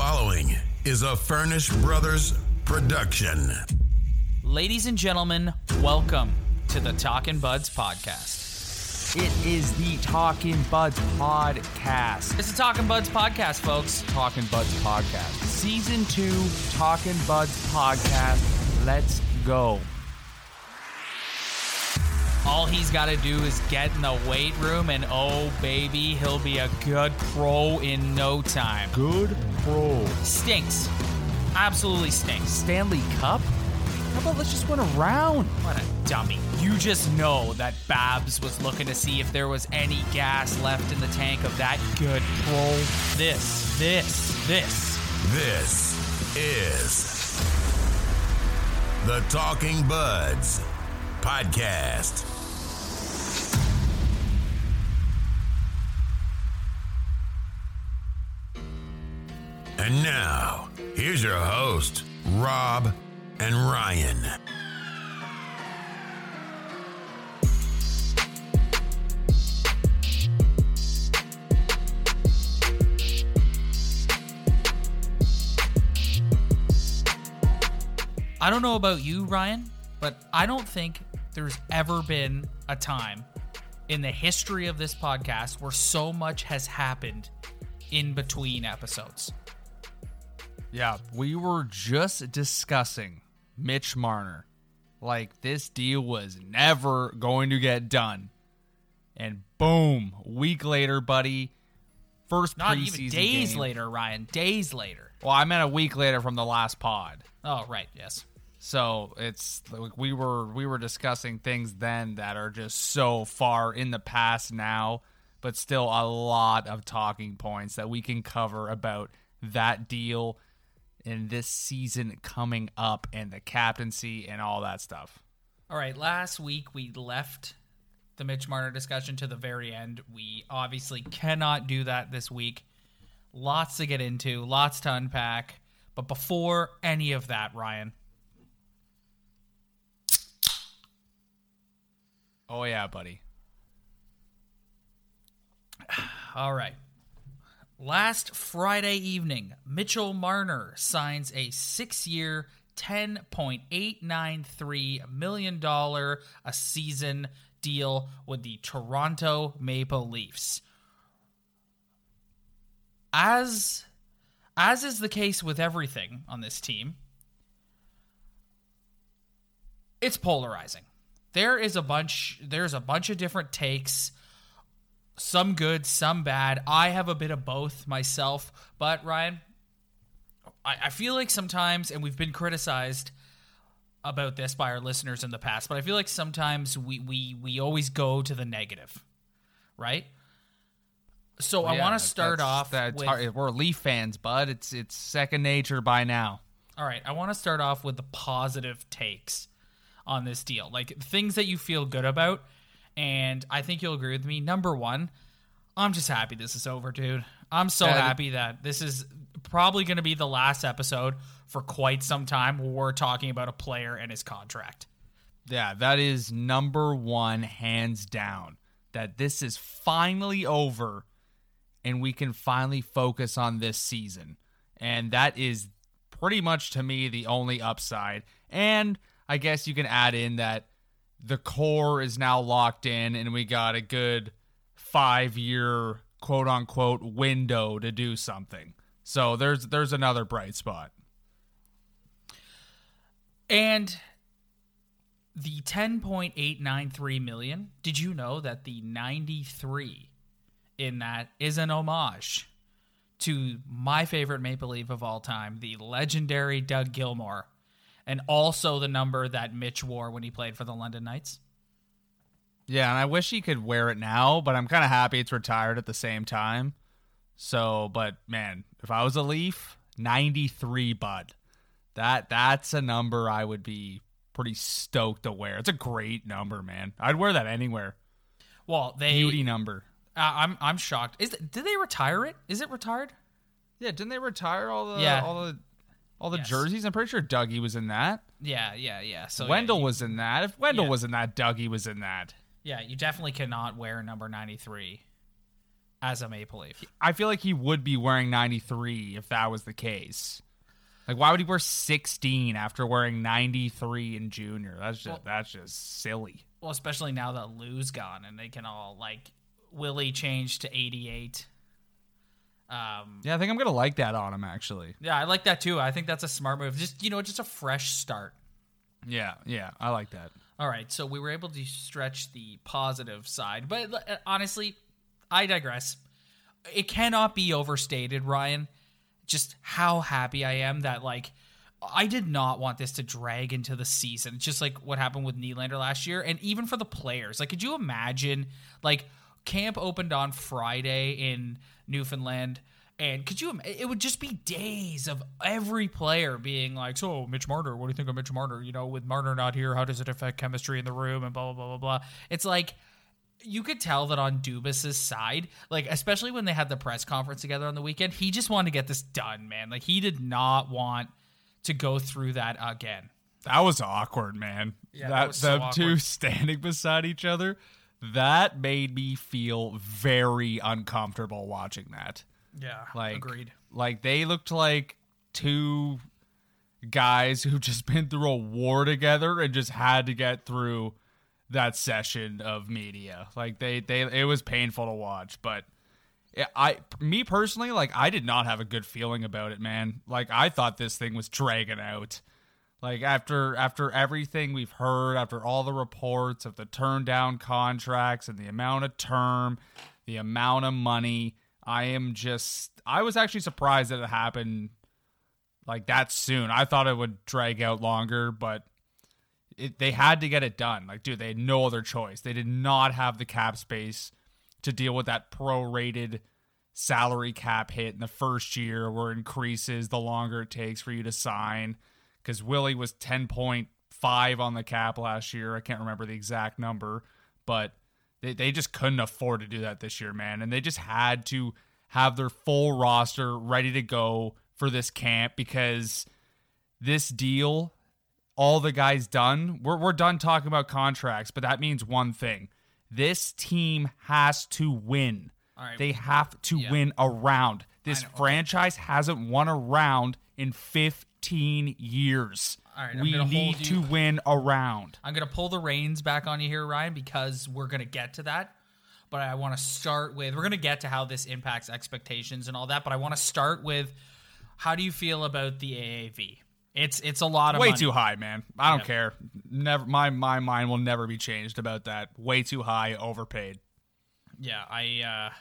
following is a Furnish Brothers production. Ladies and gentlemen, welcome to the Talking Buds podcast. It is the Talking Buds podcast. It's the Talking Buds podcast, folks. Talking Buds podcast. Season 2 Talking Buds podcast. Let's go. All he's got to do is get in the weight room, and oh, baby, he'll be a good pro in no time. Good pro. Stinks. Absolutely stinks. Stanley Cup? How about let's just win a round? What a dummy. You just know that Babs was looking to see if there was any gas left in the tank of that good pro. This, this, this. This is the Talking Buds podcast. And now, here's your host, Rob and Ryan. I don't know about you, Ryan, but I don't think there's ever been a time in the history of this podcast where so much has happened in between episodes. Yeah, we were just discussing Mitch Marner. Like this deal was never going to get done. And boom, week later, buddy. First Not even days game. later, Ryan. Days later. Well, I meant a week later from the last pod. Oh, right. Yes. So it's like we were we were discussing things then that are just so far in the past now, but still a lot of talking points that we can cover about that deal in this season coming up and the captaincy and all that stuff. All right. Last week we left the Mitch Marner discussion to the very end. We obviously cannot do that this week. Lots to get into, lots to unpack. But before any of that, Ryan, Oh yeah, buddy. All right. Last Friday evening, Mitchell Marner signs a six year, $10.893 million a season deal with the Toronto Maple Leafs. As as is the case with everything on this team, it's polarizing. There is a bunch there's a bunch of different takes some good, some bad. I have a bit of both myself, but Ryan, I, I feel like sometimes, and we've been criticized about this by our listeners in the past, but I feel like sometimes we we we always go to the negative, right? So I Yeah, want to start that's- off That's with hard. We're Leaf fans, bud. It's it's second nature by now. all right. I want to start off with the positive takes on this deal, like things that you feel good about, and I think you'll agree with me. Number one, I'm just happy this is over, dude. I'm so happy that this is probably going to be the last episode for quite some time where we're talking about a player and his contract. Yeah, that is number one, hands down. That this is finally over and we can finally focus on this season. And that is pretty much to me the only upside. And I guess you can add in that the core is now locked in and we got a good five year quote unquote window to do something. So there's there's another bright spot. And the 10.893 million, did you know that the 93 in that is an homage to my favorite Maple Leaf of all time, the legendary Doug Gilmour, and also the number that Mitch wore when he played for the London Knights? Yeah, and I wish he could wear it now, but I'm kind of happy it's retired at the same time. So, but man, if I was a Leaf, 93 bud. That that's a number I would be pretty stoked to wear. It's a great number, man. I'd wear that anywhere. Well, they Beauty number. Uh, I'm I'm shocked. Is did they retire it? Is it retired? Yeah, didn't they retire all the Yeah. all the all the Yes. jerseys? I'm pretty sure Dougie was in that. Yeah, yeah, yeah. So yeah, Wendell you- was in that. If Wendell Yeah. was in that, Dougie was in that. Yeah, you definitely cannot wear number 93 as a Maple Leaf. I feel like he would be wearing 93 if that was the case. Like, why would he wear 16 after wearing 93 in junior? That's just Well- that's just silly. Well, especially now that Lou's gone and they can all like Willie changed to 88. Um, Yeah, I think I'm gonna like that on him actually. yeah, I like that too. I think that's a smart move. Just you know, just a fresh start. Yeah, yeah, I like that. All right, so we were able to stretch the positive side, but uh, honestly, I digress. It cannot be overstated, Ryan, just how happy I am that like I did not want this to drag into the season. It's just like what happened with Nylander last year, and even for the players. Like, could you imagine like camp opened on Friday in Newfoundland? And could you? It would just be days of every player being like, "So, Mitch Marner, what do you think of Mitch Marner? You know, with Marner not here, how does it affect chemistry in the room?" And blah blah blah blah blah. It's like you could tell that on Dubas's side, like especially when they had the press conference together on the weekend, he just wanted to get this done, man. Like he did not want to go through that again. That was awkward, man. Yeah, that, that so them two standing beside each other, that made me feel very uncomfortable watching that. Yeah, Like, agreed. Like they looked like two guys who just been through a war together and just had to get through that session of media. Like they they it was painful to watch, but I me personally like I did not have a good feeling about it, man. Like I thought this thing was dragging out. Like after after everything we've heard, after all the reports of the turn down contracts and the amount of term, the amount of money, I am just I was actually surprised that it happened like that soon. I thought it would drag out longer, but it, they had to get it done. Like, dude, they had no other choice. They did not have the cap space to deal with that prorated salary cap hit in the first year where increases the longer it takes for you to sign. Because Willie was 10.5 on the cap last year. I can't remember the exact number, but they, they just couldn't afford to do that this year, man. And they just had to have their full roster ready to go for this camp because this deal all the guys done. We're we're done talking about contracts, but that means one thing. This team has to win. All right. They have to Yeah. win a round. This franchise hasn't won a round in 15 years. All right, we need to win a round. I'm gonna pull the reins back on you here, Ryan, because we're gonna get to that. But I want to start with we're gonna get to how this impacts expectations and all that. But I want to start with how do you feel about the AAV? It's it's a lot of Way money. too high, man. I don't Yeah. care. Never my my mind will never be changed about that. Way too high, overpaid. Yeah, I uh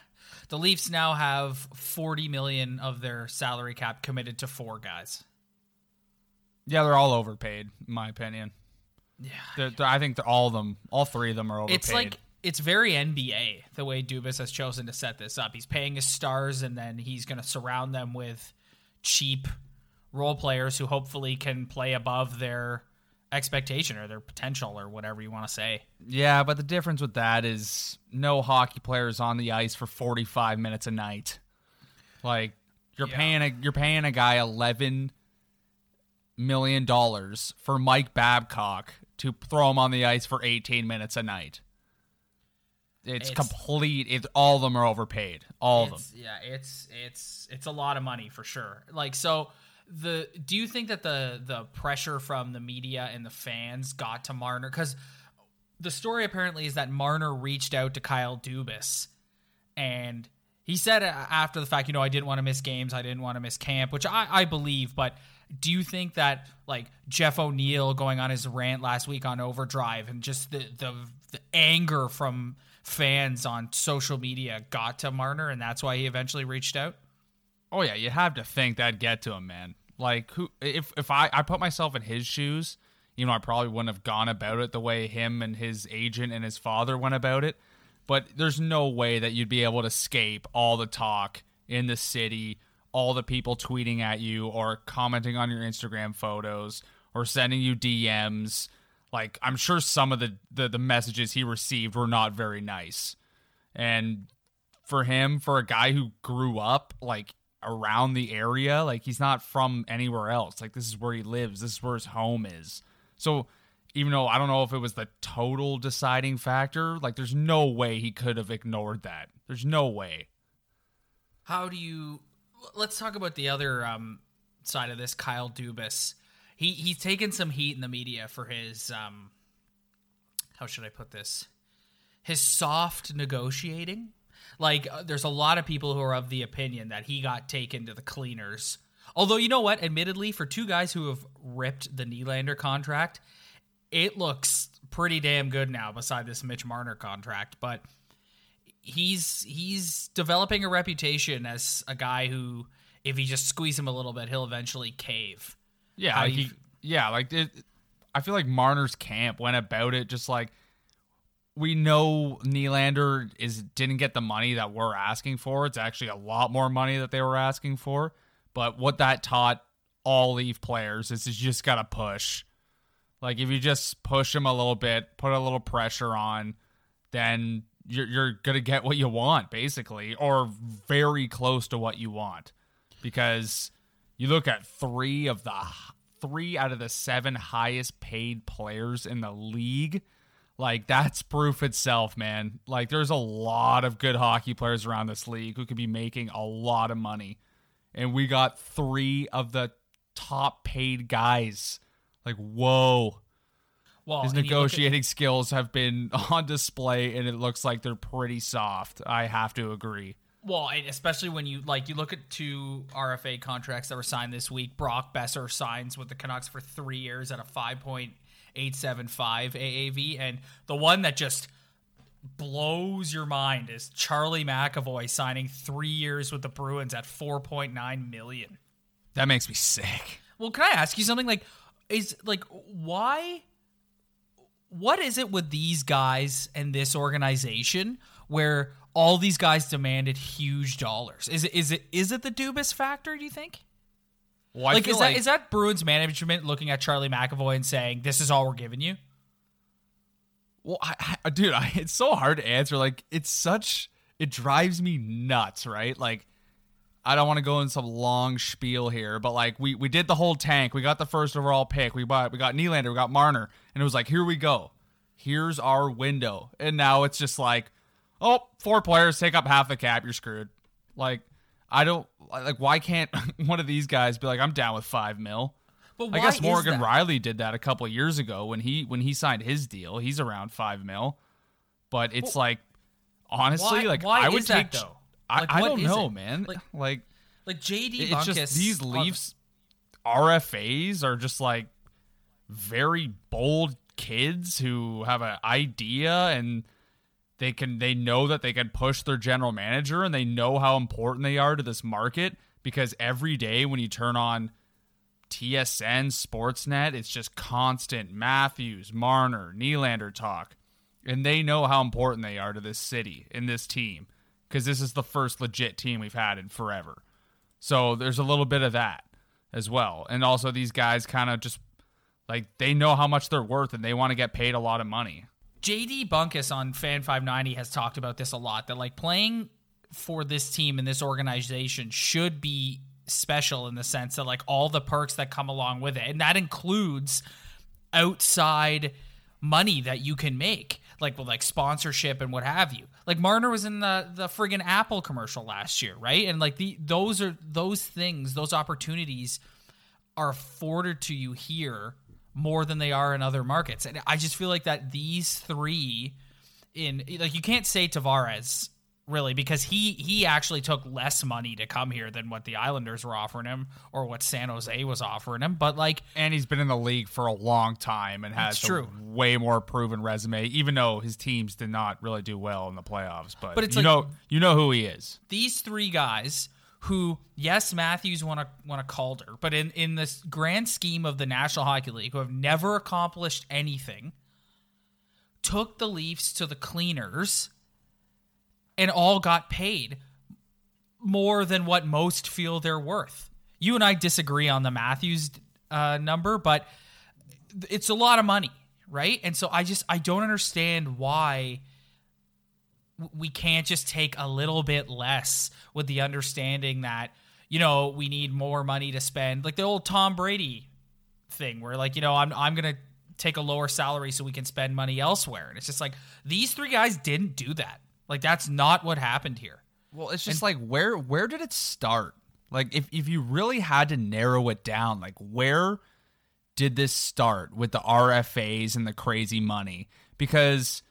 the Leafs now have 40 million of their salary cap committed to four guys. Yeah, they're all overpaid, in my opinion. Yeah. They're, they're- I think they're, all of them, all three of them are overpaid. It's like it's very NBA the way Dubas has chosen to set this up. He's paying his stars and then he's going to surround them with cheap role players who hopefully can play above their expectation or their potential or whatever you want to say. Yeah, but the difference with that is no hockey players on the ice for 45 minutes a night. Like you're Yeah. paying a you're paying a guy 11 million dollars for Mike Babcock to throw him on the ice for 18 minutes a night. It's, It's- complete. It, all of them are overpaid. All of them. Yeah, it's it's it's a lot of money for sure. Like so the do you think that the the pressure from the media and the fans got to Marner cuz the story apparently is that Marner reached out to Kyle Dubas and he said after the fact, you know, I didn't want to miss games, I didn't want to miss camp, which I, I believe, but do you think that like Jeff O'Neill going on his rant last week on Overdrive and just the the, the anger from fans on social media got to Marner and that's why he eventually reached out? Oh yeah, you have to think that'd get to him, man. Like who if if I I put myself in his shoes, you know, I probably wouldn't have gone about it the way him and his agent and his father went about it. But there's no way that you'd be able to escape all the talk in the city, all the people tweeting at you or commenting on your Instagram photos or sending you DMs. Like I'm sure some of the the, the messages he received were not very nice. And for him, for a guy who grew up like around the area, like he's not from anywhere else. Like this is where he lives. This is where his home is. So even though I don't know if it was the total deciding factor, like there's no way he could have ignored that. There's no way. how do you? Let's talk about the other um, side of this. Kyle Dubas, he he's taken some heat in the media for his um, how should I put this? His soft negotiating. Like, uh, there's a lot of people who are of the opinion that he got taken to the cleaners. Although, you know what? Admittedly, for two guys who have ripped the Nylander contract, it looks pretty damn good now. Beside this Mitch Marner contract, but he's he's developing a reputation as a guy who, if you just squeeze him a little bit, he'll eventually cave. Yeah, How like he, yeah, like it, I feel like Marner's camp went about it just like we know Nylander is didn't get the money that we're asking for. It's actually a lot more money that they were asking for. But what that taught all Leaf players is you just gotta push. Like if you just push them a little bit, put a little pressure on, then you're you're gonna get what you want, basically, or very close to what you want. Because you look at three of the three out of the seven highest paid players in the league. Like that's proof itself, man. Like there's a lot of good hockey players around this league who could be making a lot of money. And we got three of the top paid guys. Like, whoa. Well, His look at- negotiating skills have been on display and it looks like they're pretty soft. I have to agree. Well, and especially when you like you look at two RFA contracts that were signed this week. Brock Boeser signs with the Canucks for three years at a five point eight seven five AAV, and the one that just blows your mind is Charlie McAvoy signing three years with the Bruins at four point nine million. That makes me sick. Well, can I ask you something? Like, is like why? What is it with these guys and this organization where all these guys demanded huge dollars? Is it is it is it the Dubas factor? Do you think? Well, like, is that is that Bruins management looking at Charlie McAvoy and saying, "This is all we're giving you"? Well, I, I, dude, I, it's so hard to answer. Like, it's such, it drives me nuts, right? Like, I don't want to go in some long spiel here, but like, we we did the whole tank. We got the first overall pick. We bought, we got Nylander, we got Marner, and it was like, here we go. Here's our window, and now it's just like, oh, four players take up half the cap. You're screwed. Like, I don't like. Why can't one of these guys be like, I'm down with five mil? But I guess Morgan? Rielly did that a couple years ago when he when he signed his deal. He's around five mil, but it's like honestly, why- like why I would is that, take. though? I, Like, I don't know, it? man. Like- Like, Like JD it's Bunkis just these on- Leafs RFAs are just like very bold kids who have an idea and they can they know that they can push their general manager and they know how important they are to this market because every day when you turn on TSN Sportsnet, it's just constant Matthews, Marner, Nylander talk. And they know how important they are to this city and this team because this is the first legit team we've had in forever. So there's a little bit of that as well. And also these guys kind of just like they know how much they're worth and they want to get paid a lot of money. JD Bunkis on Fan 590 has talked about this a lot that like playing for this team and this organization should be special in the sense that like all the perks that come along with it and that includes outside money that you can make like with like sponsorship and what have you like marner was in the the friggin apple commercial last year right and like the those are those things those opportunities are afforded to you here more than they are in other markets. And I just feel like that these three in like you can't say Tavares really because he he actually took less money to come here than what the Islanders were offering him or what San Jose was offering him. But like And he's been in the league for a long time and has true. way more proven resume, even though his teams did not really do well in the playoffs. But, But it's you like- know you know who he is. these three guys who yes Matthews won a won a Calder, but in in this grand scheme of the National Hockey League who have never accomplished anything took the Leafs to the cleaners and all got paid more than what most feel they're worth. You and I disagree on the Matthews uh, number, but it's a lot of money, right? And so I just I don't understand why we can't just take a little bit less with the understanding that you know we need more money to spend like the old Tom Brady thing where like you know I'm I'm to take a lower salary so we can spend money elsewhere and it's just like these three guys didn't do that like that's not what happened here Well, it's just like where where did it start? Like if if you really had to narrow it down, like where did this start with the RFAs and the crazy money? Because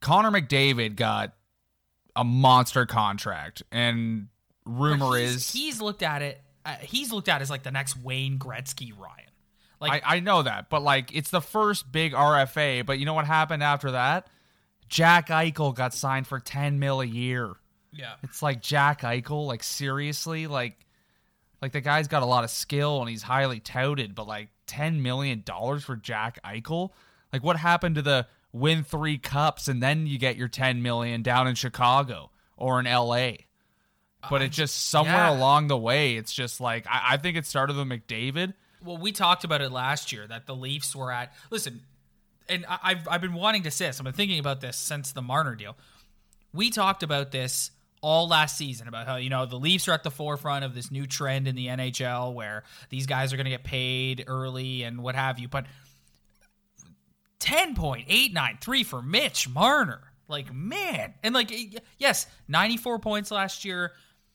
Connor McDavid got a monster contract, and rumor he's, is he's looked at it. Uh, he's looked at as like the next Wayne Gretzky, Ryan. Like I, I know that, but like it's the first big RFA. But you know what happened after that? Jack Eichel got signed for ten mil a year. yeah, It's like Jack Eichel, like seriously, like like the guy's got a lot of skill and he's highly touted, but like ten million dollars for Jack Eichel? Like what happened to the win three cups and then you get your ten million down in Chicago or in LA? But it's uh, just somewhere yeah. along the way, it's just like I, I think it started with McDavid. well, we talked about it last year that the Leafs were at. Listen, and I- I've I've been wanting to say this. I've been thinking about this since the Marner deal. We talked about this all last season about how you know the Leafs are at the forefront of this new trend in the NHL where these guys are going to get paid early and what have you. But ten point eight nine three for Mitch Marner, like man, and like yes, ninety four points last year,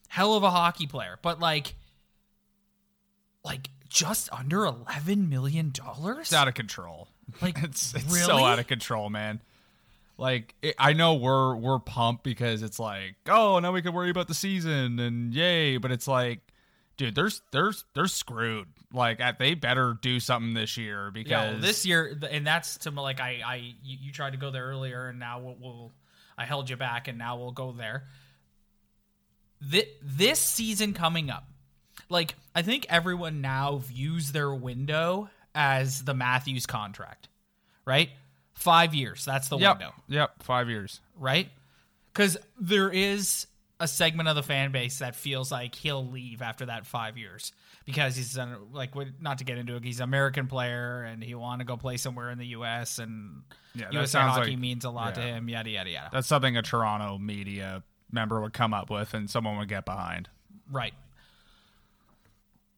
hell of a hockey player, but like like just under 11 million dollars It's out of control. Like, it's it's so out of control, man. Like it, I know we're we're pumped because it's like, oh, now we can worry about the season and yay, but it's like, dude, there's there's they're screwed. Like they better do something this year because yeah, well, this year and that's to like i i you, you tried to go there earlier and now we'll, we'll i held you back and now we'll go there Th- this season coming up like i think everyone now views their window as the matthews contract right five years that's the yep, window yep, five years. right? Because there is a segment of the fan base that feels like he'll leave after that five years because he's an, like not to get into it. He's an American player and he want to go play somewhere in the U.S. and Yeah, U.S. hockey like- means a lot to him. Yada yada yada. That's something a Toronto media member would come up with and someone would get behind. Right.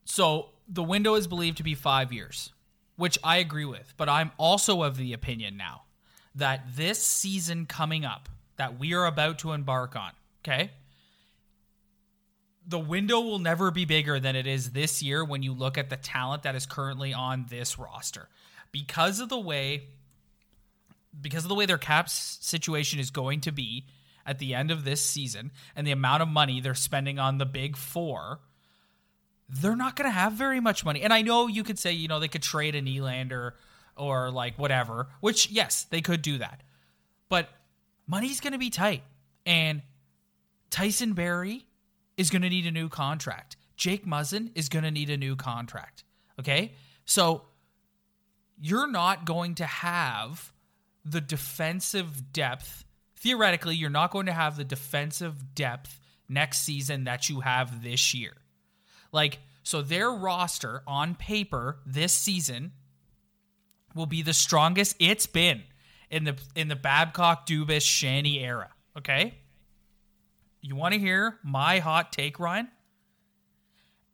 So the window is believed to be five years, which I agree with. But I'm also of the opinion now that this season coming up that we are about to embark on, okay? The window will never be bigger than it is this year when you look at the talent that is currently on this roster. Because of the way because of the way their cap situation is going to be at the end of this season and the amount of money they're spending on the big four, they're not going to have very much money. And I know you could say, you know, they could trade a Nylander or like whatever, which, yes, they could do that. But money's going to be tight. And Tyson Barrie is going to need a new contract. Jake Muzzin is going to need a new contract. Okay? So you're not going to have the defensive depth. Theoretically, you're not going to have the defensive depth next season that you have this year. Like, so their roster on paper this season will be the strongest it's been in the in the Babcock Dubas Shanny era. Okay? You want to hear my hot take, Ryan?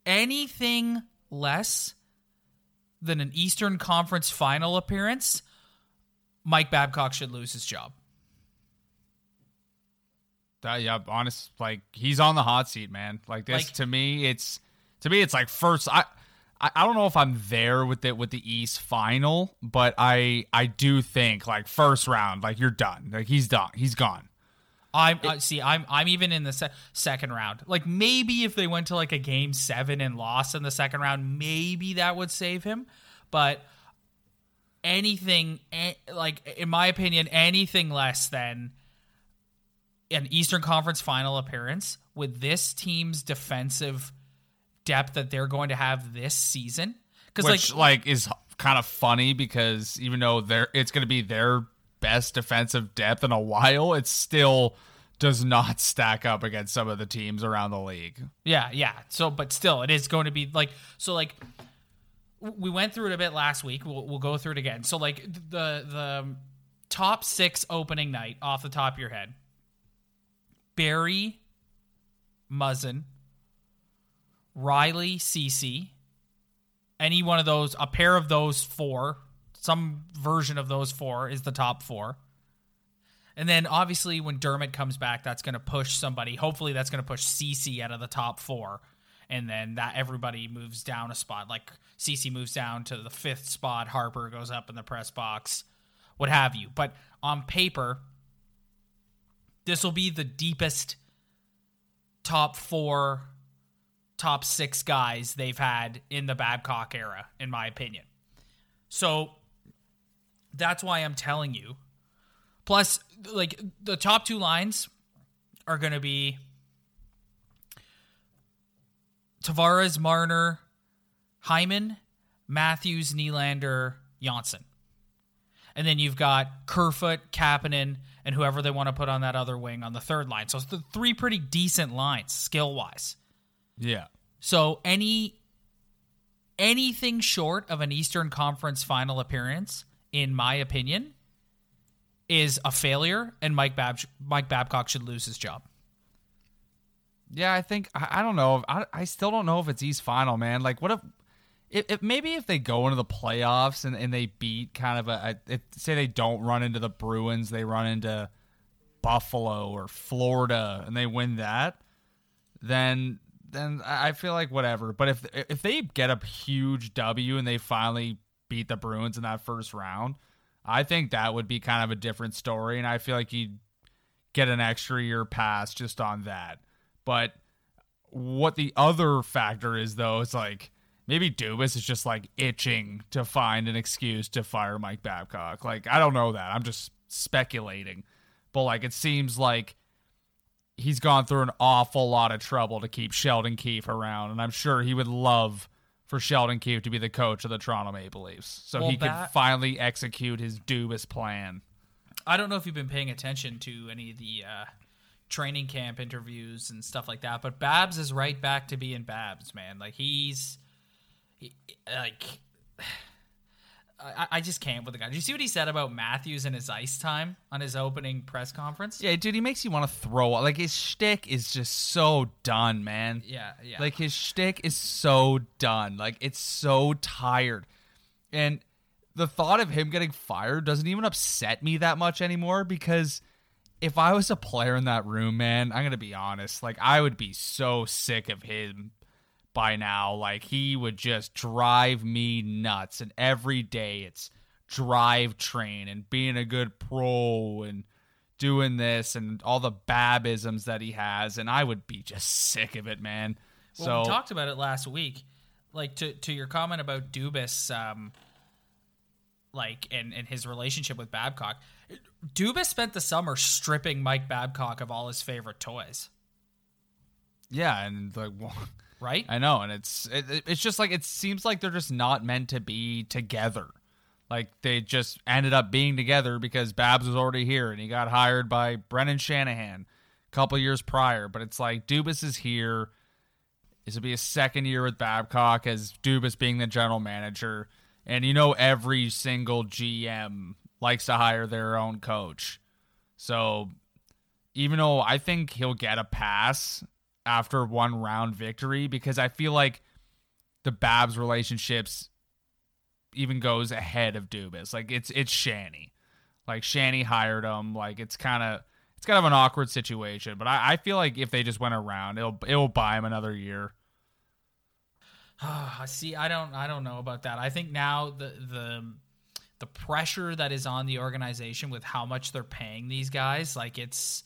Anything less than an Eastern Conference final appearance, Mike Babcock should lose his job. That, yeah, honest, like he's on the hot seat, man. Like this Like- to me, it's to me, it's like first. I, I, don't know if I'm there with it with the East final, but I, I do think like first round, like you're done. Like he's done. He's gone. I'm uh, see. I'm I'm even in the se- second round. Like maybe if they went to like a game seven and lost in the second round, maybe that would save him. But anything, like in my opinion, anything less than an Eastern Conference final appearance with this team's defensive depth that they're going to have this season, because like like, is kind of funny because even though they're it's going to be their best defensive depth in a while, it still does not stack up against some of the teams around the league. Yeah, yeah. So, but still, it is going to be like so. Like we went through it a bit last week. We'll, we'll go through it again. So, like the the top six opening night off the top of your head: Barrie, Muzzin, Rielly, Ceci. Any one of those, a pair of those four, some version of those four is the top four. And then obviously when Dermott comes back, that's going to push somebody. Hopefully that's going to push Ceci out of the top four. And then that everybody moves down a spot. Like Ceci moves down to the fifth spot. Harper goes up in the press box, what have you. But on paper, this will be the deepest top four, top six guys they've had in the Babcock era, in my opinion. So that's why I'm telling you. Plus, like the top two lines are going to be Tavares, Marner, Hyman, Matthews, Nylander, Johnsson. And then you've got Kerfoot, Kapanen, and whoever they want to put on that other wing on the third line. So it's the three pretty decent lines skill wise. Yeah. So any anything short of an Eastern Conference final appearance, in my opinion, is a failure, and Mike Bab- Mike Babcock should lose his job. Yeah, I think I, I don't know. I, I still don't know if it's East Final, man. Like, what if, if, if maybe if they go into the playoffs and, and they beat kind of a, a if, say they don't run into the Bruins, they run into Buffalo or Florida and they win that, then then I feel like whatever. But if if they get a huge W and they finally beat the Bruins in that first round, I think that would be kind of a different story, and I feel like you'd get an extra year pass just on that. But what the other factor is, though, is like maybe Dubas is just like itching to find an excuse to fire Mike Babcock. Like, I don't know that. I'm just speculating. But like, it seems like he's gone through an awful lot of trouble to keep Sheldon Keefe around. And I'm sure he would love for Sheldon Keefe to be the coach of the Toronto Maple Leafs so Well, he that- could finally execute his Dubas plan. I don't know if you've been paying attention to any of the uh, training camp interviews and stuff like that, but Babs is right back to being Babs, man. Like he's he, like. I, I just can't with the guy. Did you see what he said about Matthews and his ice time on his opening press conference? Yeah, dude, he makes you want to throw up. Like his shtick is just so done, man. Yeah, yeah. Like his shtick is so done. Like it's so tired. And the thought of him getting fired doesn't even upset me that much anymore because if I was a player in that room, man, I'm gonna be honest. Like I would be so sick of him by now. Like he would just drive me nuts. And every day it's drive train and being a good pro and doing this and all the babisms that he has. And I would be just sick of it, man. Well, so we talked about it last week. Like to to your comment about Dubas, um, like and and his relationship with Babcock. Dubas spent the summer stripping Mike Babcock of all his favorite toys, yeah, and like well, right? I know, and it's it, it- it's just like it seems like they're just not meant to be together. Like they just ended up being together because Babs was already here and he got hired by Brendan Shanahan a couple years prior. But it's like Dubas is here. This will be a second year with Babcock as Dubas being the general manager. And you know every single GM likes to hire their own coach. So even though I think he'll get a pass after one round victory because I feel like the Babs relationships even goes ahead of Dubas. Like it's it's Shanny. Like Shanny hired him. Like it's kind of it's kind of an awkward situation. But I, I feel like if they just went around, it'll it'll buy him another year. I see. I don't. I don't know about that. I think now the the the pressure that is on the organization with how much they're paying these guys, like it's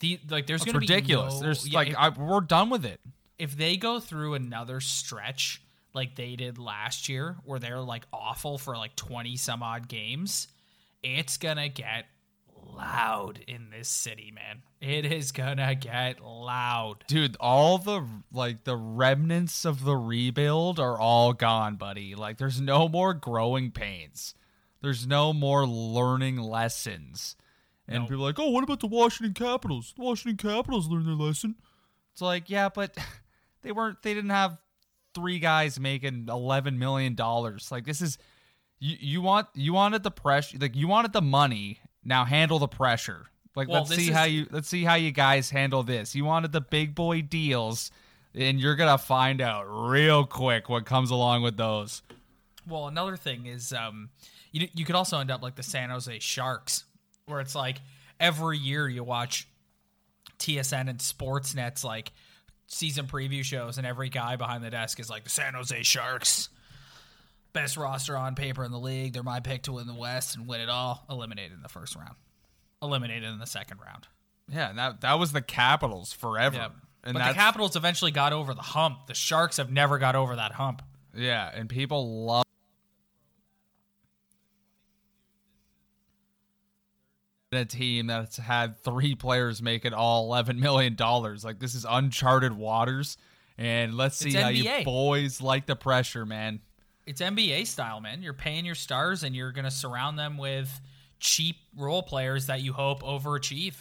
the like there's It's going to be ridiculous. no- There's yeah, like if- I, we're done with it. if they go through another stretch like they did last year where they're like awful for like 20 some odd games it's gonna get loud in this city man it is gonna get loud Dude, all the like the remnants of the rebuild are all gone, buddy. Like there's no more growing pains. There's no more learning lessons. And No. people are like, "Oh, what about the Washington Capitals? The Washington Capitals learned their lesson." It's like, "Yeah, but they weren't they didn't have three guys making 11 million dollars. Like this is you you want you wanted the pressure like you wanted the money. Now handle the pressure. Like Well, let's see is- how you let's see how you guys handle this. You wanted the big boy deals and you're going to find out real quick what comes along with those. well another thing is um you, you could also end up like the san jose sharks where it's like every year you watch TSN and Sportsnet's like season preview shows, and every guy behind the desk is like the San Jose Sharks, best roster on paper in the league. They're my pick to win the West and win it all. Eliminated in the first round, eliminated in the second round. Yeah, that that was the Capitals forever. Yep. And but the Capitals eventually got over the hump. The Sharks have never got over that hump. Yeah, and people love a team that's had three players make it all eleven million dollars. Like this is uncharted waters, and let's see It's how you boys like the pressure, man. It's NBA style, man. You're paying your stars and you're going to surround them with cheap role players that you hope overachieve.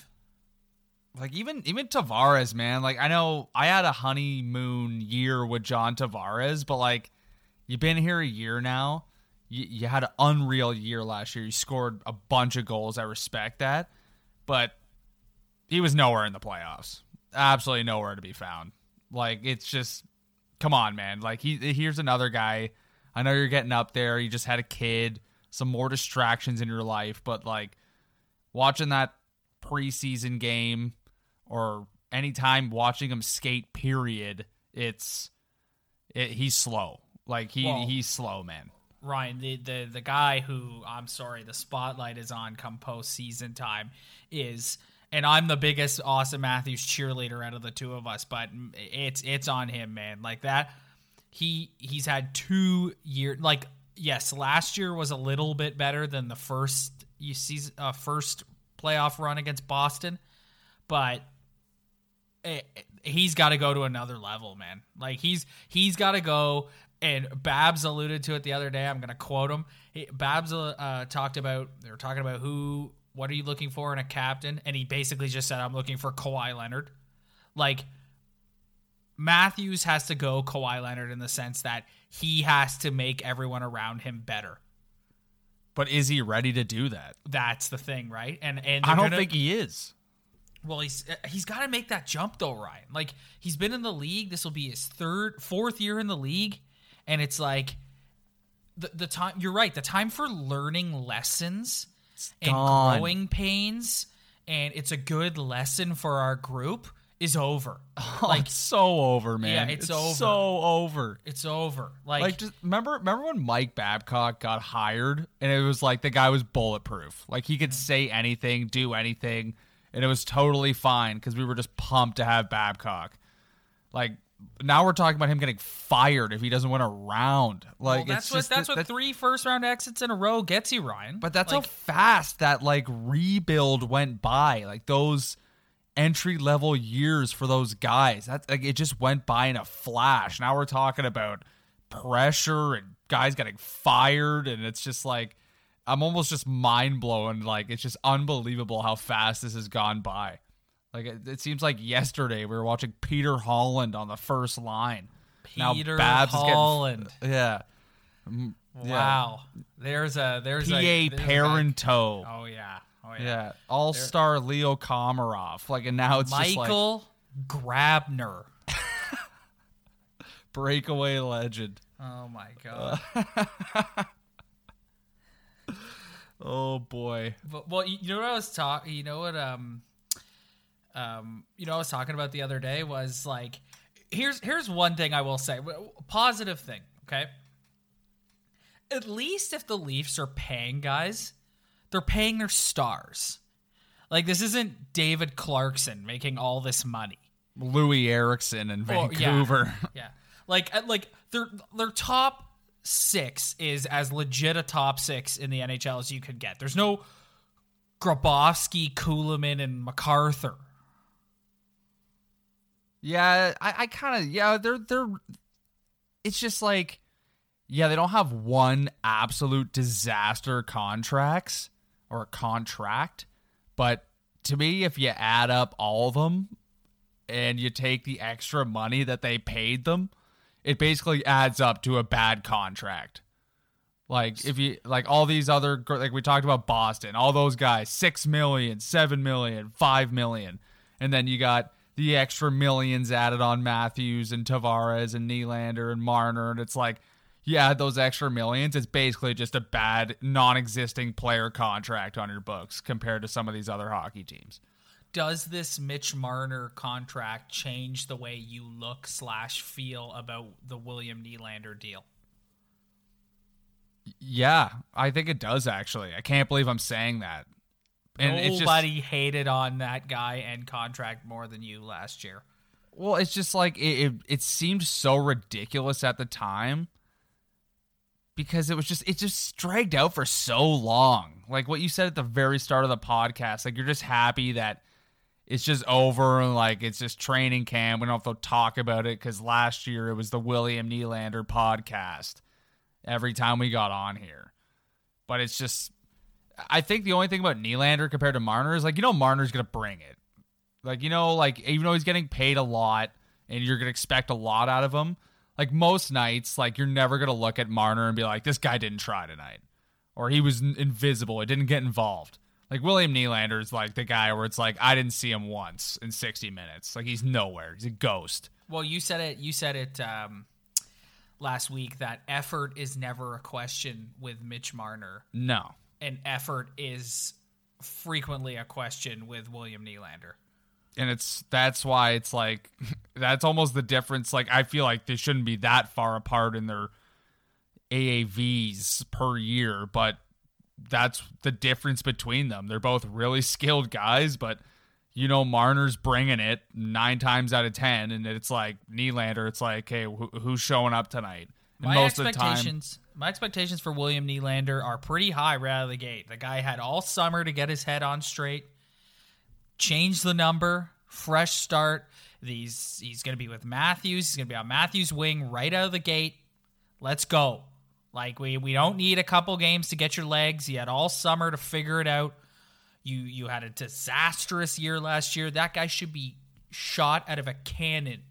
Like even even Tavares, man. Like I know I had a honeymoon year with John Tavares, but like you've been here a year now. You, you had an unreal year last year. You scored a bunch of goals. I respect that, but he was nowhere in the playoffs. Absolutely nowhere to be found. Like it's just, come on, man. Like he here's another guy. I know you're getting up there. You just had a kid, some more distractions in your life, but like watching that preseason game or anytime watching him skate period it's it, he's slow like he Well- he's slow man Ryan, the, the the guy who I'm sorry, the spotlight is on come postseason time is, and I'm the biggest Auston Matthews cheerleader out of the two of us, but it's it's on him, man. Like that, he he's had two year like yes, last year was a little bit better than the first you season uh, first playoff run against Boston, but eh, he's got to go to another level, man. Like he's he's got to go. And Babs alluded to it the other day. I'm going to quote him. He, Babs uh, talked about they were talking about who, what are you looking for in a captain? And he basically just said, "I'm looking for Kawhi Leonard." Like Matthews has to go Kawhi Leonard in the sense that he has to make everyone around him better. but is he ready to do that That's the thing, right? And and i don't gonna- think he is Well, he's uh, he's got to make that jump though, Ryan. Like he's been in the league. This will be his third, fourth year in the league, and it's like the the time. You're right. The time for learning lessons and gone. growing pains, and it's a good lesson for our group is over. like oh, like it's so over man Yeah, it's over. so over it's over. Like, like just remember remember when Mike Babcock got hired and it was like the guy was bulletproof. Like he could mm-hmm. say anything, do anything, and it was totally fine because we were just pumped to have Babcock. Like now we're talking about him getting fired if he doesn't win a round. well, Like that's it's what that's that- what three first round exits in a row gets you, Ryan. But that's like, how fast that like rebuild went by. Like those entry level years for those guys. That like it just went by in a flash. Now we're talking about pressure and guys getting fired and it's just like I'm almost just mind blown. Like it's just unbelievable how fast this has gone by. Like it, it seems like yesterday we were watching Peter Holland on the first line. Peter Babs is getting- Holland. yeah. Mm, yeah. Wow, there's a there's PA a there's Parenteau. Oh yeah, oh yeah. Yeah, All Star Leo Komarov. Like, and now it's just like Michael Grabner. breakaway legend. Oh my god. Oh boy. but, well, you you know what I was talking. You know what um, um, you know I was talking about the other day was like, here's here's one thing I will say, positive thing. Okay. At least if the Leafs are paying guys, they're paying their stars. Like this isn't David Clarkson making all this money. Loui Eriksson in Well, yeah. Vancouver. Yeah. Like uh, like their their top six is as legit a top six in the NHL as you could get. There's no Grabovski, Kulemin, and MacArthur. Yeah, I, I kind of yeah. They're they're. It's just like, yeah, they don't have one absolute disaster contracts or a contract, but to me, if you add up all of them and you take the extra money that they paid them, it basically adds up to a bad contract. Like if you like all these other like we talked about Boston, all those guys, six million, seven million, five million, and then you got the extra millions added on Matthews and Tavares and Nylander and Marner, and it's like you add those extra millions, it's basically just a bad, non-existing player contract on your books compared to some of these other hockey teams. Does this Mitch Marner contract change the way you look slash feel about the William Nylander deal? Yeah, I think it does actually. I can't believe I'm saying that. And it's just Nobody hated on that guy and contract more than you last year. well, it's just like it, it. It seemed so ridiculous at the time because it was just it just dragged out for so long. Like what you said at the very start of the podcast, like you're just happy that it's just over and like it's just training camp. We don't have to talk about it because last year it was the William Nylander podcast every time we got on here. But it's just, I think the only thing about Nylander compared to Marner is like, you know, Marner's going to bring it. Like, you know, like even though he's getting paid a lot and you're going to expect a lot out of him, like most nights, like you're never going to look at Marner and be like, this guy didn't try tonight or he was n- invisible. It didn't get involved. Like William Nylander is like the guy where it's like, I didn't see him once in 60 minutes. Like he's nowhere. He's a ghost. Well, you said it. You said it um, last week that effort is never a question with Mitch Marner, No. And effort is frequently a question with William Nylander. and it's that's why it's like that's almost the difference. Like i feel like they shouldn't be that far apart in their aavs per year but that's the difference between them. They're both really skilled guys but you know marner's bringing it nine times out of ten and it's like Nylander, it's like hey who, who's showing up tonight? And My most of the time expectations, my expectations for William Nylander are pretty high right out of the gate. The guy had all summer to get his head on straight, change the number, fresh start. These he's going to be with Matthews. He's going to be on Matthews' wing right out of the gate. Let's go. Like we we don't need a couple games to get your legs. You had all summer to figure it out. You you had a disastrous year last year. That guy should be shot out of a cannon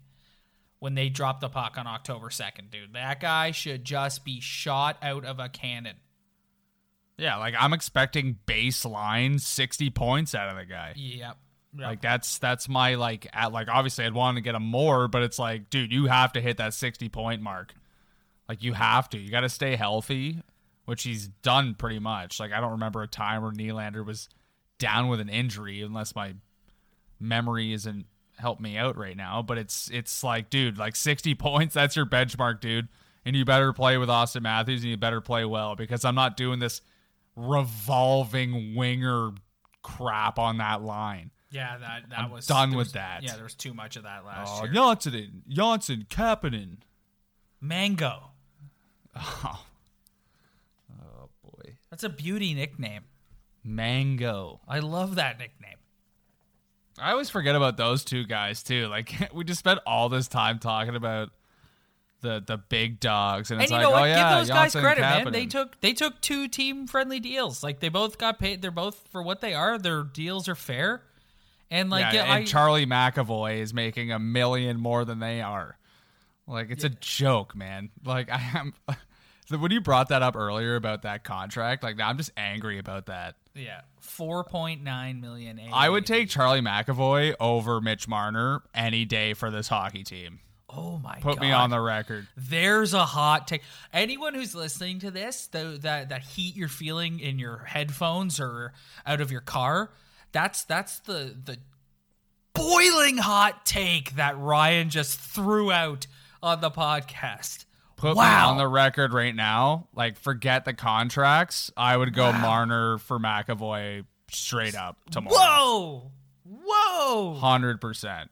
when they drop the puck on October 2nd, dude. That guy should just be shot out of a cannon. yeah like i'm expecting baseline 60 points out of the guy Yep. Yep. Like that's that's my like at like obviously I'd want to get him more, but it's like, dude, you have to hit that sixty point mark. Like you have to. You got to stay healthy, which he's done pretty much. Like I don't remember a time where Nylander was down with an injury, unless my memory isn't help me out right now. But it's it's like, dude, like sixty points. That's your benchmark, dude. And you better play with Auston Matthews, and you better play well because I'm not doing this revolving winger crap on that line. yeah, that that I'm was done with was- that. Yeah, there was too much of that last Oh, year. Johnsson, Johnsson, Kapanen. Mango. Oh. Oh boy, That's a beauty nickname. Mango. I love that nickname. I always forget about those two guys too. Like we just spent all this time talking about the the big dogs, and And it's you like, know what? oh yeah, Give those guys Johnsson, credit, man. They took they took two team friendly deals. Like they both got paid. They're both for what they are. Their deals are fair. And like yeah, yeah, and I, Charlie McAvoy is making a million more than they are. Like it's a joke, man. Like I am. So when you brought that up earlier about that contract, like I'm just angry about that. yeah, four point nine million. I would take Charlie McAvoy over Mitch Marner any day for this hockey team. Oh my god. Put god! me on the record. There's a hot take. Anyone who's listening to this, the, that that heat you're feeling in your headphones or out of your car, that's that's the the boiling hot take that Ryan just threw out on the podcast. Put wow. me on the record right now. Like, forget the contracts. I would go Marner for McAvoy straight up tomorrow. Whoa! Whoa! Hundred percent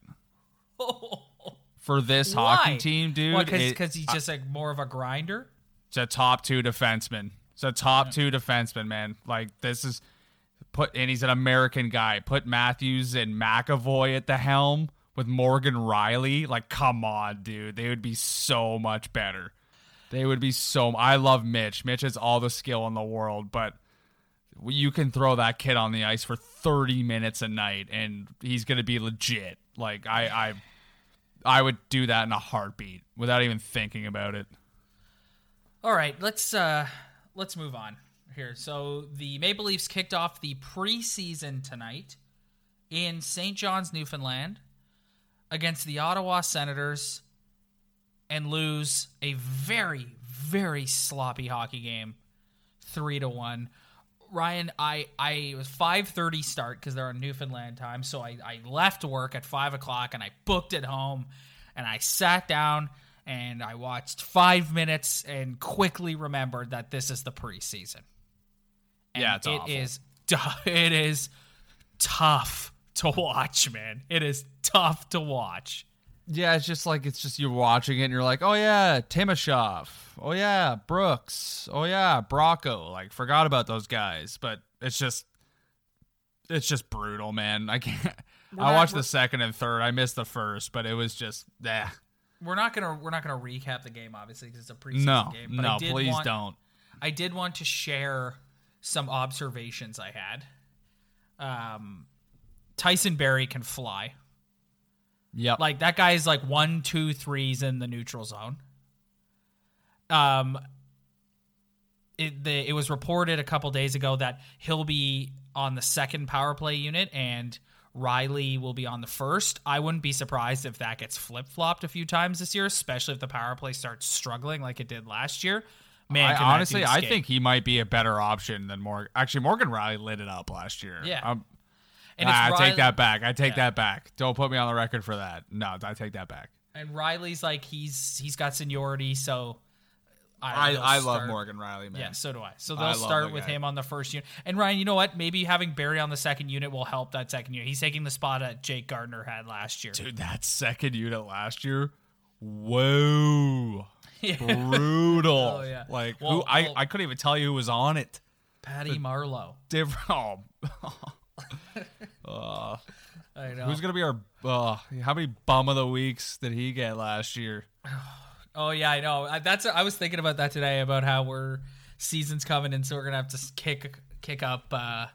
for this Why? hockey team, dude. Because he's just like more of a grinder. it's a top two defenseman. It's a top two defenseman, man. Like this is put, and he's an American guy. Put Matthews and McAvoy at the helm with Morgan Rielly. Like, come on, dude. They would be so much better. They would be so. I love Mitch. Mitch has all the skill in the world, but you can throw that kid on the ice for 30 minutes a night, and he's gonna be legit. Like, I, I, I would do that in a heartbeat without even thinking about it. All right, let's uh let's move on here. So the Maple Leafs kicked off the preseason tonight in St. John's, Newfoundland, against the Ottawa Senators, and lose a very, very sloppy hockey game, three to one. Ryan, I I it was five thirty start because they're on Newfoundland time, so I I left work at five o'clock and I booked it home, and I sat down and I watched five minutes and quickly remembered that this is the preseason. And Yeah, it's it awful. is it is tough to watch, man. It is tough to watch. Yeah, it's just like it's just you're watching it and you're like, oh yeah, Timashov, oh yeah, Brooks, oh yeah, Bracco. Like forgot about those guys, but it's just it's just brutal, man. I can't. I watched the second and third. I missed the first, but it was just yeah. We're not gonna we're not gonna recap the game obviously because it's a preseason No, game. But I no, did please want, don't. I did want to share some observations I had. Um, Tyson Barrie can fly. Yep. Like that guy is like one, two, threes in the neutral zone. Um, it the it was reported a couple days ago that he'll be on the second power play unit and Rielly will be on the first. I wouldn't be surprised if that gets flip flopped a few times this year, especially if the power play starts struggling like it did last year. Man, I, honestly, I think he might be a better option than Morgan. Actually, Morgan Rielly lit it up last year. Yeah. Um, and nah, I it's take that back. I take Yeah. that back. Don't put me on the record for that. No, I take that back. And Rielly's like he's he's got seniority, so I, they'll I love Morgan Rielly, man. Yeah, so do I. So they'll love start with guy. him on the first unit. And Ryan, you know what? Maybe having Barrie on the second unit will help that second unit. He's taking the spot that Jake Gardiner had last year. Dude, that second unit last year, whoa, brutal. Oh, yeah. Like who? Well, I I couldn't even tell you who was on it. Patty Marleau. Different. Oh, I know. who's gonna be our? Uh, how many bum of the weeks did he get last year? oh yeah, I know. I- That's I was thinking about that today about how we're season's coming and so we're gonna have to kick kick up uh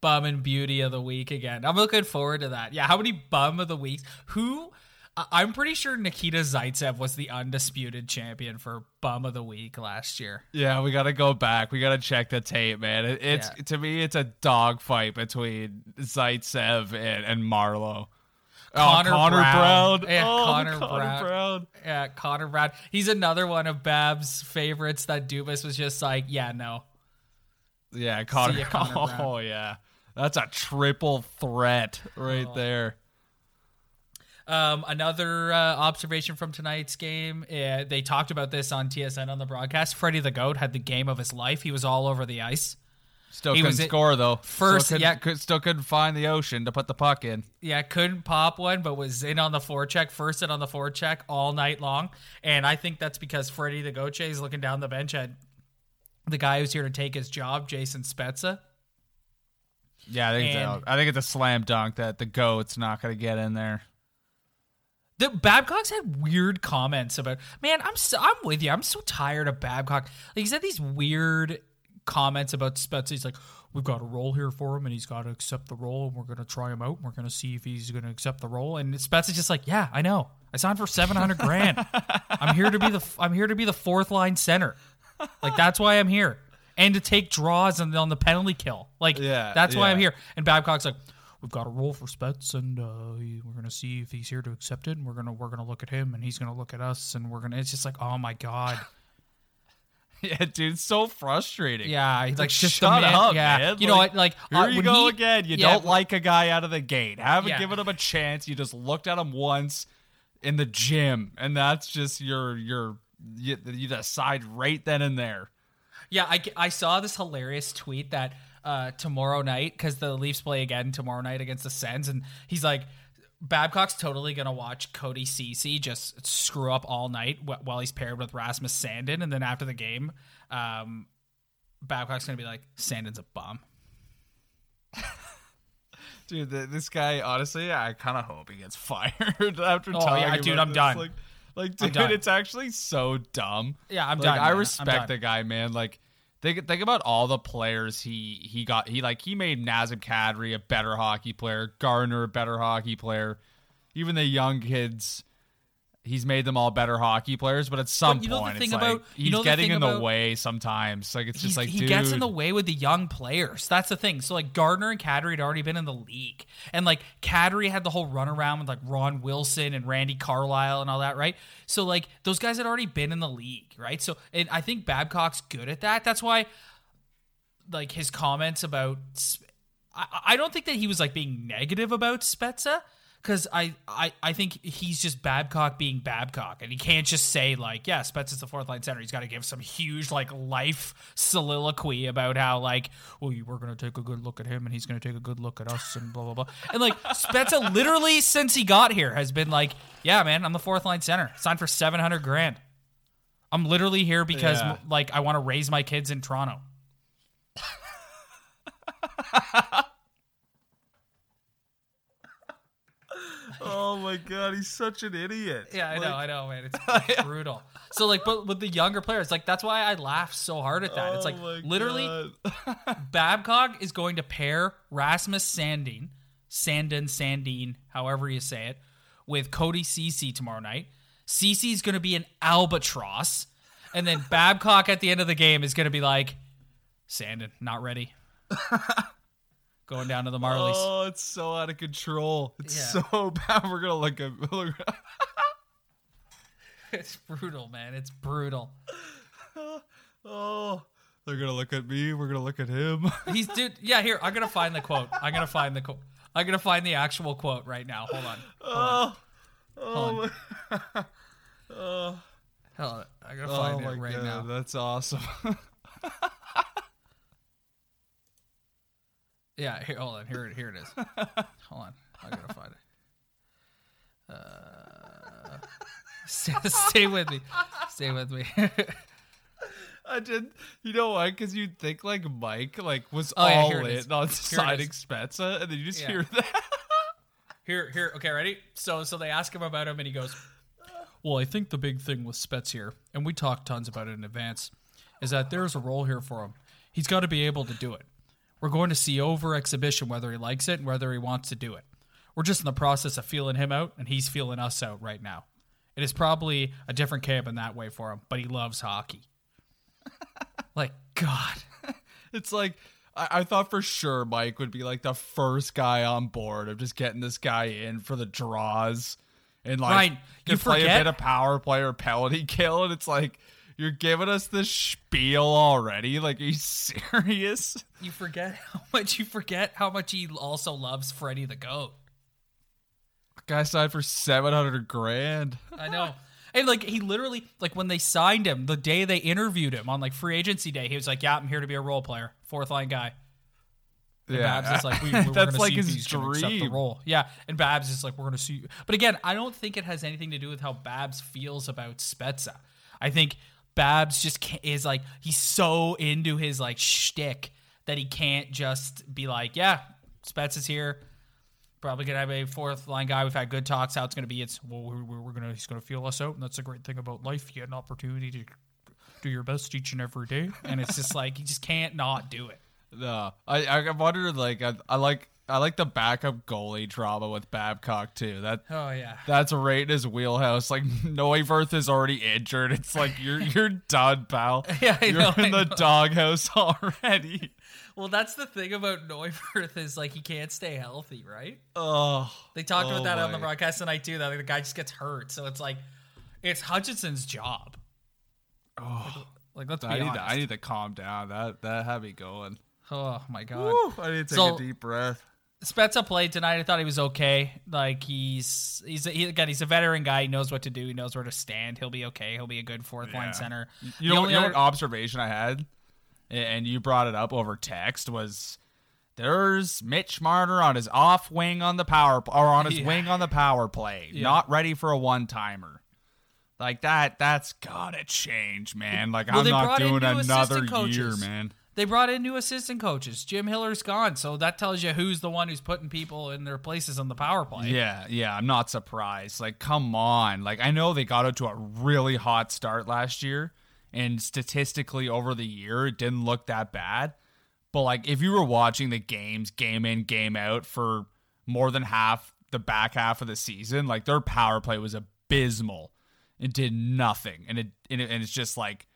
bum and beauty of the week again. I'm looking forward to that. Yeah, how many bum of the weeks? Who? I'm pretty sure Nikita Zaitsev was the undisputed champion for bum of the week last year. Yeah, we gotta go back. We gotta check the tape, man. It, it's Yeah. to me, it's a dogfight between Zaitsev and, and Marleau. Oh, Connor oh, Connor Brown. Brown. Yeah, oh, Connor Connor Brown. Brown. Yeah, Connor Brown. He's another one of Bab's favorites that Dubas was just like, yeah, no. Yeah, Connor. ya, Connor Brown. oh yeah, that's a triple threat right Oh. there. Um, another uh, observation from tonight's game. Uh, they talked about this on TSN on the broadcast. Freddie the Goat had the game of his life. He was all over the ice. Still He couldn't was score though. First- still yeah. could, still couldn't find the ocean to put the puck in. Yeah, couldn't pop one, but was in on the forecheck, first in on the forecheck all night long. And I think that's because Freddie the Goat is looking down the bench at the guy who's here to take his job, Jason Spezza. Yeah, I think And- it's a, I think it's a slam dunk that the goat's not gonna get in there. The Babcock's had weird comments about. Man, I'm so, I'm with you. I'm so tired of Babcock. Like he said these weird comments about Spezza. He's like, "We've got a role here for him, and he's got to accept the role, and we're gonna try him out, and we're gonna see if he's gonna accept the role." And Spezza's just like, "Yeah, I know. I signed for seven hundred grand. I'm here to be the I'm here to be the fourth line center. Like that's why I'm here, and to take draws on, on the penalty kill. Like Yeah, that's why I'm here." And Babcock's like, "We've got a role for Spets, and uh, we're gonna see if he's here to accept it, and we're gonna we're gonna look at him, and he's gonna look at us, and we're gonna." It's just like, oh my god, Yeah, dude, so frustrating. yeah, he's like just shut man, up, yeah. man. You know Like, what? Like Here uh, you go he- again. You yeah, don't like a guy out of the gate. Haven't Yeah. given him a chance. You just looked at him once in the gym, and that's just your your you, you decide right then and there. Yeah, I, I saw this hilarious tweet that uh, tomorrow night, because the Leafs play again tomorrow night against the Sens, and he's like, Babcock's totally going to watch Cody Ceci just screw up all night wh- while he's paired with Rasmus Sandin. And then after the game, um, Babcock's going to be like, Sandin's a bum. Dude, th this guy, honestly, I kind of hope he gets fired after Oh, yeah, dude, I'm this. done. Like, like dude, done. it's actually so dumb. Yeah, I'm like, done, I man. Respect the guy, man. Like, think think about all the players he he got. He like he made Nazem Kadri a better hockey player, Gardiner a better hockey player, even the young kids. He's made them all better hockey players, but at some you know the point, thing it's about- like you he's know the getting thing in the about- way sometimes. Like it's just like he dude, gets in the way with the young players. That's the thing. So like Gardiner and Kadri had already been in the league, and like Kadri had the whole runaround with like Ron Wilson and Randy Carlyle and all that, right? So like those guys had already been in the league, right? So and I think Babcock's good at that. That's why like his comments about I, I don't think that he was like being negative about Spezza because I, I I think he's just Babcock being Babcock and he can't just say like yeah Spezza's the fourth line center he's got to give some huge like life soliloquy about how like well you we're gonna take a good look at him and he's gonna take a good look at us and blah blah blah and like Spezza uh, literally since he got here has been like yeah man I'm the fourth line center signed for seven hundred grand I'm literally here because Yeah. like I want to raise my kids in Toronto. Oh my god, he's such an idiot. Yeah, I know, I know, man. It's brutal. So like, but with the younger players, like that's why I laugh so hard at that. it's like Oh literally Babcock is going to pair Rasmus Sandin, Sandin, Sandine, however you say it, with Cody Ceci tomorrow night. Ceci's going to be an albatross, and then Babcock at the end of the game is going to be like, Sandin, not ready. Going down to the Marlies. Oh, it's so out of control. It's Yeah. so bad. We're gonna look at. Look, It's brutal, man. It's brutal. oh, they're gonna look at me. We're gonna look at him. He's dude. Yeah, here I'm gonna find the quote. I'm gonna find the quote. I'm gonna find the actual quote right now. Hold on. oh, Hold oh, on. oh, Hold on. Oh. I'm gonna oh find my it right god, now. that's awesome. Yeah, here. Hold on. Here, it- here it is. hold on. I gotta find it. Uh, stay, with me. Stay with me. I did. You know why? Because you'd think like Mike like was Oh, all is. in on signing. Spezza, and then you just Yeah. hear that. Here, here. Okay, ready? So, so they ask him about him, and he goes, "Well, I think the big thing with Spets here, and we talked tons about it in advance, is that there's a role here for him. He's got to be able to do it. We're going to see over exhibition whether he likes it and whether he wants to do it. We're just in the process of feeling him out, and he's feeling us out right now. It is probably a different camp in that way for him, but he loves hockey. like God." It's like I, I thought for sure Mike would be like the first guy on board of just getting this guy in for the draws and like Ryan, you play a bit of power play or penalty kill, and it's like you're giving us this spiel already. Like, are you serious? You forget how much you forget how much he also loves Freddy the Goat. Guy signed for seven hundred grand. I know. And like he literally like when they signed him, the day they interviewed him on like free agency day, he was like, "Yeah, I'm here to be a role player, fourth line guy." And Babs is like, we, we, we're that's gonna like see if his accept the role. Yeah, and Babs is like, we're gonna see. But again, I don't think it has anything to do with how Babs feels about Spezza. I think Babs just is like he's so into his like shtick that he can't just be like, yeah, Spezza's here. Probably gonna have a fourth line guy. We've had good talks. How it's gonna be? It's well, we're, we're gonna he's gonna feel us out, and that's the great thing about life. You get an opportunity to do your best each and every day, and it's just like you just can't not do it. No, I I wondered like I, I like I like the backup goalie drama with Babcock too. That Oh yeah. that's right in his wheelhouse. Like Neuvirth is already injured. It's like you're you're done, pal. Yeah, I you're know, in I the know. doghouse already. Well, that's the thing about Neuvirth is like he can't stay healthy, right? Oh, They talked Oh about that on the my. broadcast tonight too. That like, the guy just gets hurt, so it's like it's Hutchinson's job. oh. Like let's be I need honest. to I need to calm down. That that had me going. oh my god. Woo, I need to take So- a deep breath. Spezza played tonight. I thought he was okay. Like he's he's he, again he's a veteran guy. He knows what to do. He knows where to stand. He'll be okay. He'll be a good fourth Yeah. line center. You The know, only you know what observation I had, and you brought it up over text was there's Mitch Marner on his off wing on the power or on his Yeah. wing on the power play, Yeah. not ready for a one timer. Like that, that's gotta change, man. Like Well, I'm not doing another year, man. They brought in new assistant coaches. Jim Hiller's gone, so that tells you who's the one who's putting people in their places on the power play. Yeah, yeah, I'm not surprised. Like, come on. Like, I know they got out to a really hot start last year, and statistically over the year, it didn't look that bad. But like, if you were watching the games game in, game out for more than half the back half of the season, like their power play was abysmal. and did nothing. And it and, it, and it's just like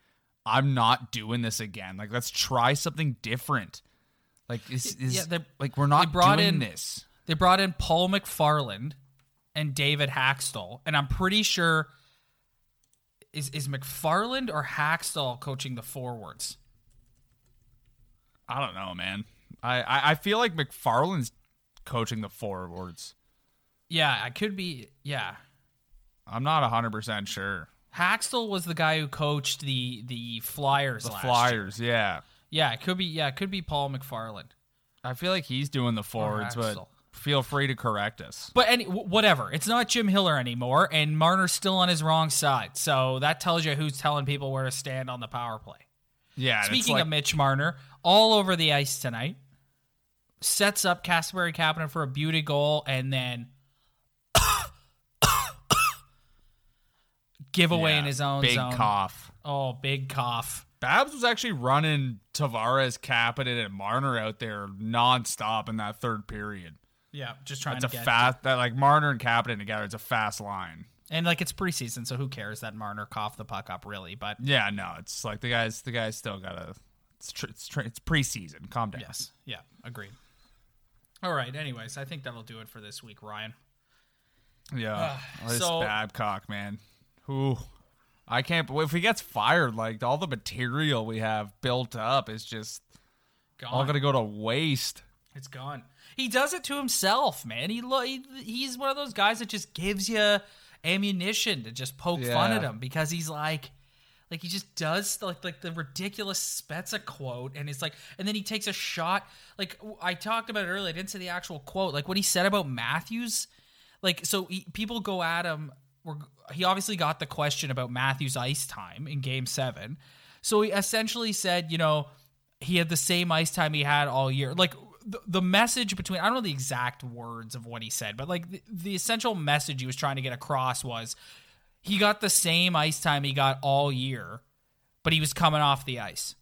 I'm not doing this again. Like let's try something different. Like is, is Yeah, they- like we're not brought doing in- this. They brought in Paul McFarland and David Hakstol, and I'm pretty sure is is McFarland or Hakstol coaching the forwards. I don't know, man. I, I, I feel like McFarland's coaching the forwards. Yeah, I could be. Yeah, I'm not 100% sure. Hakstol was the guy who coached the the Flyers. The last year. Flyers, yeah. Yeah, it could be. Yeah, it could be Paul McFarland. I feel like he's doing the forwards, but feel free to correct us. But any whatever, it's not Jim Hiller anymore, and Marner's still on his wrong side. So that tells you who's telling people where to stand on the power play. Yeah. Speaking like- of Mitch Marner, all over the ice tonight, sets up Casper Kapanen for a beauty goal, and then giveaway yeah, in his own zone. big zone. cough. Oh, big cough. Babs was actually running Tavares, Kapanen, and Marner out there nonstop in that third period. Yeah, just trying It's a to get fast that like Marner and Kapanen together. It's a fast line. and like it's preseason, so who cares that Marner coughed the puck up really? But Yeah, no, it's like the guys. The guys still gotta. It's tr- it's, tr- it's preseason. Calm down. yes, yeah, agreed. All right. Anyways, I think that'll do it for this week, Ryan. Yeah. Ah, this so- Babcock, man. Who I can't believe if he gets fired, like all the material we have built up is just Gone. all gonna go to waste. It's gone. He does it to himself, man. He, lo- he he's one of those guys that just gives you ammunition to just poke fun at him because he's like like he just does like like the ridiculous Spezza quote and it's like and then he takes a shot like I talked about it earlier I didn't say the actual quote like what he said about Matthews like so he, people go at him we're, he obviously got the question about Matthews ice time in game 7 so he essentially said you know he had the same ice time he had all year. Like the, the message between I don't know the exact words of what he said, but like the, the essential message he was trying to get across was he got the same ice time he got all year, but he was coming off the ice.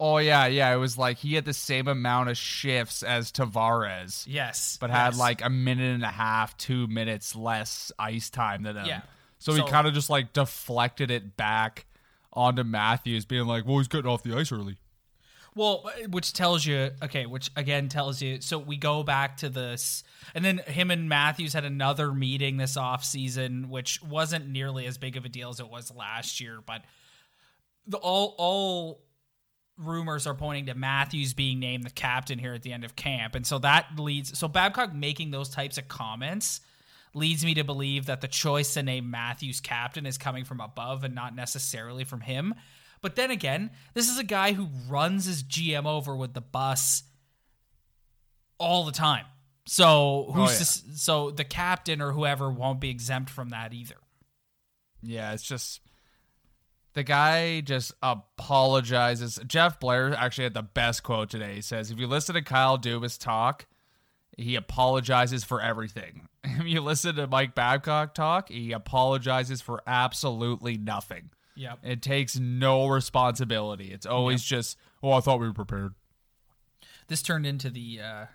Oh yeah, yeah. It was like he had the same amount of shifts as Tavares, Yes, but had yes. like a minute and a half, two minutes less ice time than him. Yeah. So, So- he kind of just like deflected it back onto Matthews, being like, "Well, he's getting off the ice early." Well, uh, which tells you, okay, which again tells you. So we go back to this, and then him and Matthews had another meeting this off season, which wasn't nearly as big of a deal as it was last year. But the all all rumors are pointing to Matthews being named the captain here at the end of camp, and so that leads. So Babcock making those types of comments leads me to believe that the choice to name Matthews captain is coming from above and not necessarily from him. But then again, this is a guy who runs his GM over with the bus all the time. So who's Oh, yeah. this, so the captain or whoever won't be exempt from that either. Yeah, it's just the guy just apologizes. Jeff Blair actually had the best quote today. He says, "If you listen to Kyle Dubas talk, he apologizes for everything. If you listen to Mike Babcock talk, he apologizes for absolutely nothing. Yep. It takes no responsibility. It's always just, oh, I thought we were prepared. This turned into the uh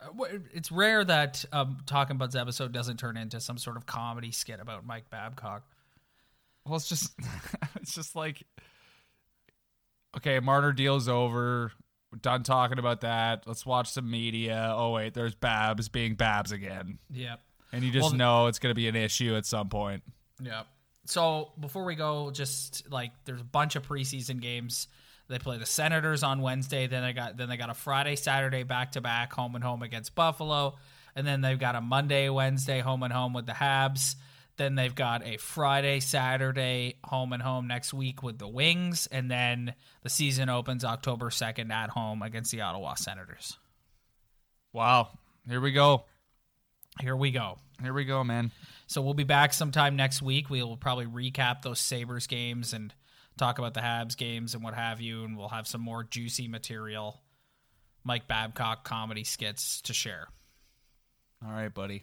uh, it's rare that um, Talking Buds episode doesn't turn into some sort of comedy skit about Mike Babcock. Well, it's just, it's just like, okay, Martyr deal's over. We're done talking about that. Let's watch some media. Oh wait, there's Babs being Babs again, Yep. and you just Well, know it's going to be an issue at some point. Yeah. So before we go, just like there's a bunch of preseason games. They play the Senators on Wednesday. Then they got then they got a Friday, Saturday back to back, home and home against Buffalo, and then they've got a Monday, Wednesday, home and home with the Habs. Then they've got a Friday, Saturday, home and home next week with the Wings, and then the season opens October second at home against the Ottawa Senators. Wow, here we go. Here we go. Here we go, man. So we'll be back sometime next week. We will probably recap those Sabres games and talk about the Habs games and what have you, and we'll have some more juicy material, Mike Babcock comedy skits to share. All right, buddy.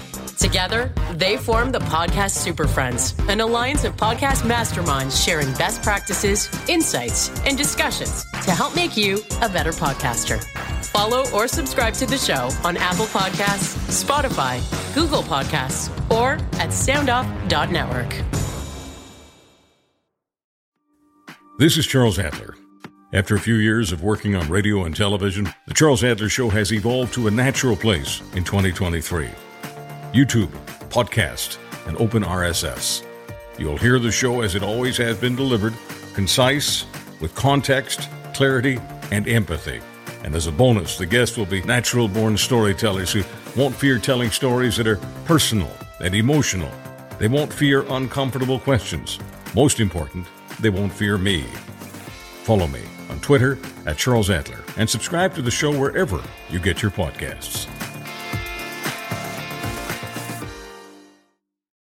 Together, they form the Podcast Super Friends, an alliance of podcast masterminds sharing best practices, insights, and discussions to help make you a better podcaster. Follow or subscribe to the show on Apple Podcasts, Spotify, Google Podcasts, or at soundoff.network. This is Charles Adler. After a few years of working on radio and television, The Charles Adler Show has evolved to a natural place in 2023. YouTube, podcast, and open RSS. You'll hear the show as it always has been delivered, concise, with context, clarity, and empathy. And as a bonus, the guests will be natural born storytellers who won't fear telling stories that are personal and emotional. They won't fear uncomfortable questions. Most important, they won't fear me. Follow me on Twitter at Charles Adler and subscribe to the show wherever you get your podcasts.